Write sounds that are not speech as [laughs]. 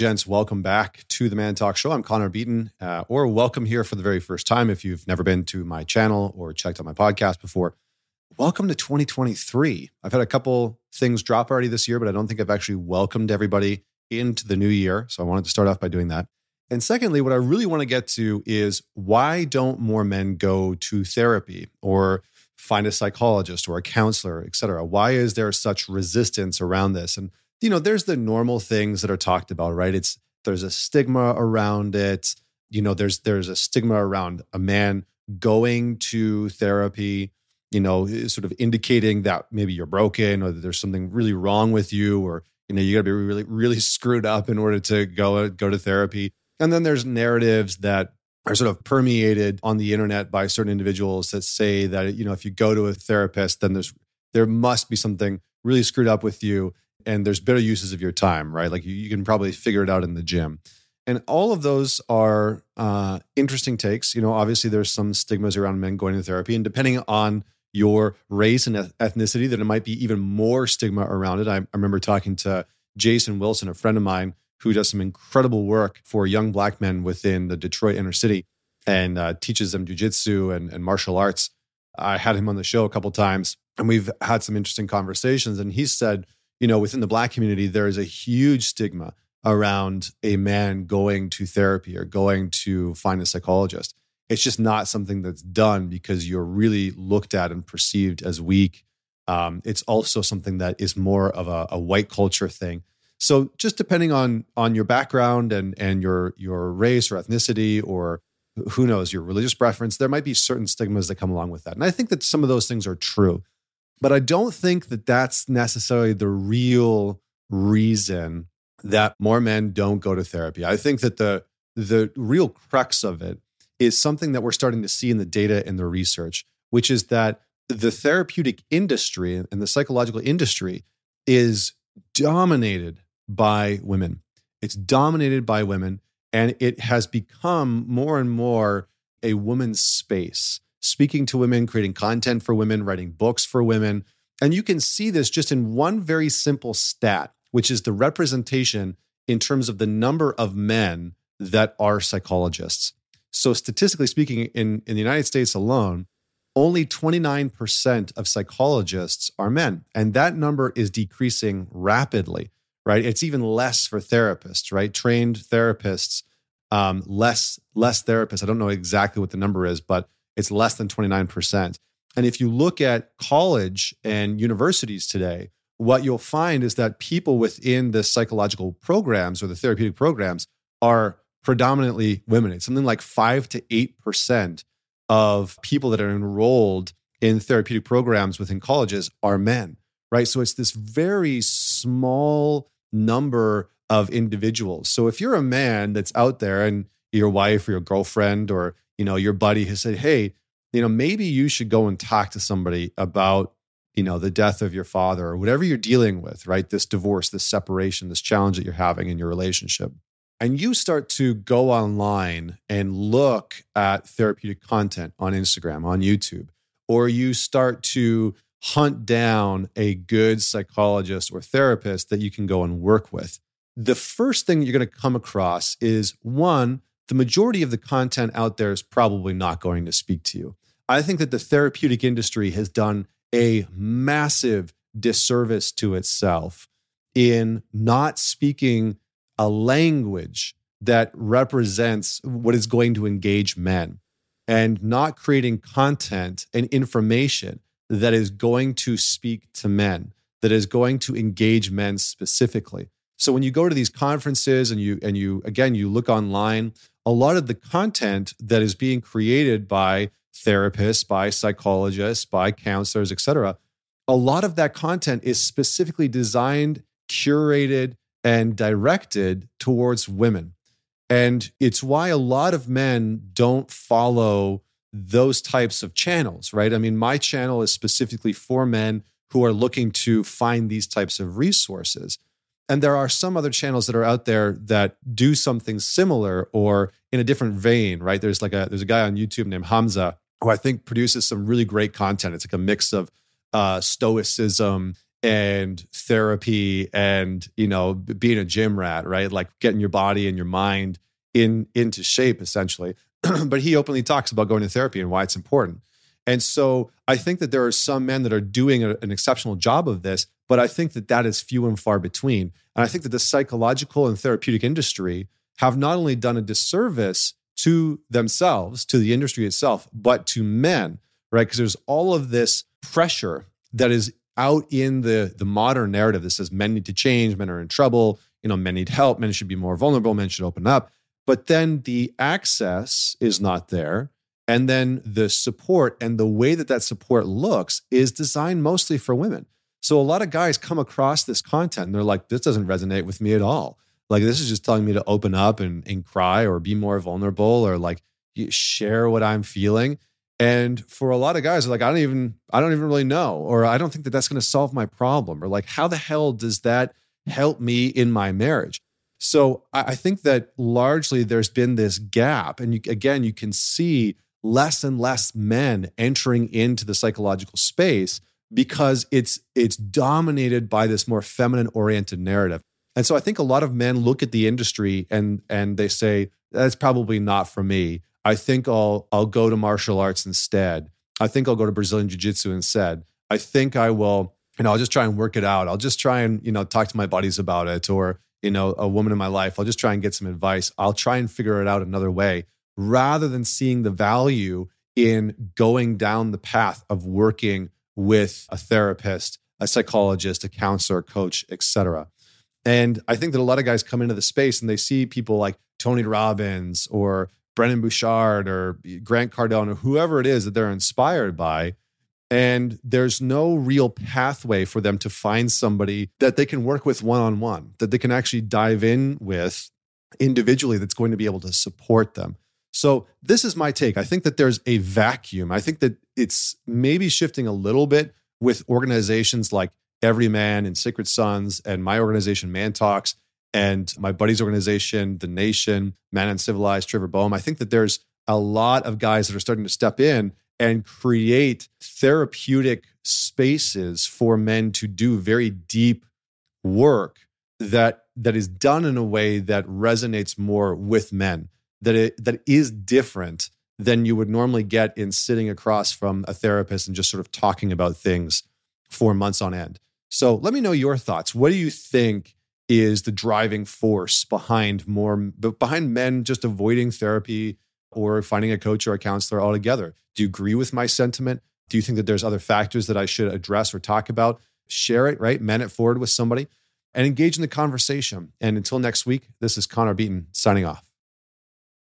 gents. Welcome back to the Man Talk Show. I'm Connor Beaton, uh, or welcome here for the very first time if you've never been to my channel or checked out my podcast before. Welcome to 2023. I've had a couple things drop already this year, but I don't think I've actually welcomed everybody into the new year. So I wanted to start off by doing that. And secondly, what I really want to get to is why don't more men go to therapy or find a psychologist or a counselor, et cetera? Why is there such resistance around this? And you know, there's the normal things that are talked about, right? It's there's a stigma around it. You know, there's there's a stigma around a man going to therapy, you know, eh, sort of indicating that maybe you're broken or that there's something really wrong with you or you know, you got to be really really [laughs] screwed up in order to go go to therapy. And then there's narratives that are sort of permeated on the internet by certain individuals that say that you know, if you go to a therapist then there's there must be something really screwed up with you and there's better uses of your time, right? Like you, you can probably figure it out in the gym. And all of those are uh, interesting takes. You know, obviously there's some stigmas around men going to therapy, and depending on your race and ethnicity, that it might be even more stigma around it. I, I remember talking to Jason Wilson, a friend of mine, who does some incredible work for young black men within the Detroit inner city and uh, teaches them jujitsu and, and martial arts. I had him on the show a couple times, and we've had some interesting conversations. And he said you know, within the black community, there is a huge stigma around a man going to therapy or going to find a psychologist. It's just not something that's done because you're really looked at and perceived as weak. Um, it's also something that is more of a, a white culture thing. So just depending on on your background and and your your race or ethnicity or who knows your religious preference, there might be certain stigmas that come along with that. And I think that some of those things are true. But I don't think that that's necessarily the real reason that more men don't go to therapy. I think that the the real crux of it is something that we're starting to see in the data and the research, which is that the therapeutic industry and the psychological industry is dominated by women. It's dominated by women and it has become more and more a woman's space speaking to women, creating content for women, writing books for women. And you can see this just in one very simple stat, which is the representation in terms of the number of men that are psychologists. So, statistically speaking, in, in the United States alone, only 29% of psychologists are men. And that number is decreasing rapidly, right? It's even less for therapists, right? Trained therapists, um, less, less therapists. I don't know exactly what the number is, but it's less than 29%. And if you look at college and universities today, what you'll find is that people within the psychological programs or the therapeutic programs are predominantly women. It's something like 5 to 8% of people that are enrolled in therapeutic programs within colleges are men, right? So it's this very small number of individuals. So if you're a man that's out there and your wife or your girlfriend or you know, your buddy has said, hey, you know, maybe you should go and talk to somebody about, you know, the death of your father or whatever you're dealing with, right? This divorce, this separation, this challenge that you're having in your relationship. And you start to go online and look at therapeutic content on Instagram, on YouTube, or you start to hunt down a good psychologist or therapist that you can go and work with. The first thing you're going to come across is one, the majority of the content out there is probably not going to speak to you. I think that the therapeutic industry has done a massive disservice to itself in not speaking a language that represents what is going to engage men and not creating content and information that is going to speak to men, that is going to engage men specifically. So when you go to these conferences and you and you again you look online, a lot of the content that is being created by therapists, by psychologists, by counselors, etc., a lot of that content is specifically designed, curated, and directed towards women. And it's why a lot of men don't follow those types of channels, right? I mean, my channel is specifically for men who are looking to find these types of resources. And there are some other channels that are out there that do something similar or in a different vein, right? There's like a there's a guy on YouTube named Hamza who I think produces some really great content. It's like a mix of uh, stoicism and therapy and you know being a gym rat right like getting your body and your mind in into shape essentially [clears throat] but he openly talks about going to therapy and why it's important and so i think that there are some men that are doing a, an exceptional job of this but i think that that is few and far between and i think that the psychological and therapeutic industry have not only done a disservice to themselves to the industry itself but to men right because there's all of this pressure that is out in the the modern narrative that says men need to change, men are in trouble, you know, men need help, men should be more vulnerable, men should open up. But then the access is not there. And then the support and the way that that support looks is designed mostly for women. So a lot of guys come across this content and they're like, this doesn't resonate with me at all. Like, this is just telling me to open up and, and cry or be more vulnerable or like share what I'm feeling. And for a lot of guys, like I don't even I don't even really know, or I don't think that that's going to solve my problem, or like how the hell does that help me in my marriage? So I think that largely there's been this gap, and you, again, you can see less and less men entering into the psychological space because it's it's dominated by this more feminine oriented narrative. And so I think a lot of men look at the industry and and they say that's probably not for me I think I'll I'll go to martial arts instead. I think I'll go to Brazilian jiu-jitsu instead. I think I will, you know, I'll just try and work it out. I'll just try and, you know, talk to my buddies about it or, you know, a woman in my life. I'll just try and get some advice. I'll try and figure it out another way rather than seeing the value in going down the path of working with a therapist, a psychologist, a counselor, coach, etc. And I think that a lot of guys come into the space and they see people like Tony Robbins or Brendon Burchard or Grant Cardone or whoever it is that they're inspired by. And there's no real pathway for them to find somebody that they can work with one on one, that they can actually dive in with individually that's going to be able to support them. So, this is my take. I think that there's a vacuum. I think that it's maybe shifting a little bit with organizations like EVRYMAN and Sacred Sons and my organization, ManTalks, and my buddy's organization, The Nation, Man Uncivilized, Trevor Boehm. I think that there's a lot of guys that are starting to step in and create therapeutic spaces for men to do very deep work that that is done in a way that resonates more with men that it that is different than you would normally get in sitting across from a therapist and just sort of talking about things for months on end. So let me know your thoughts. What do you think is the driving force behind more behind men just avoiding therapy or finding a coach or a counselor altogether. Do you agree with my sentiment? Do you think that there's other factors that I should address or talk about? Share it, right? Men it forward with somebody and engage in the conversation. And until next week, this is Connor Beaton signing off.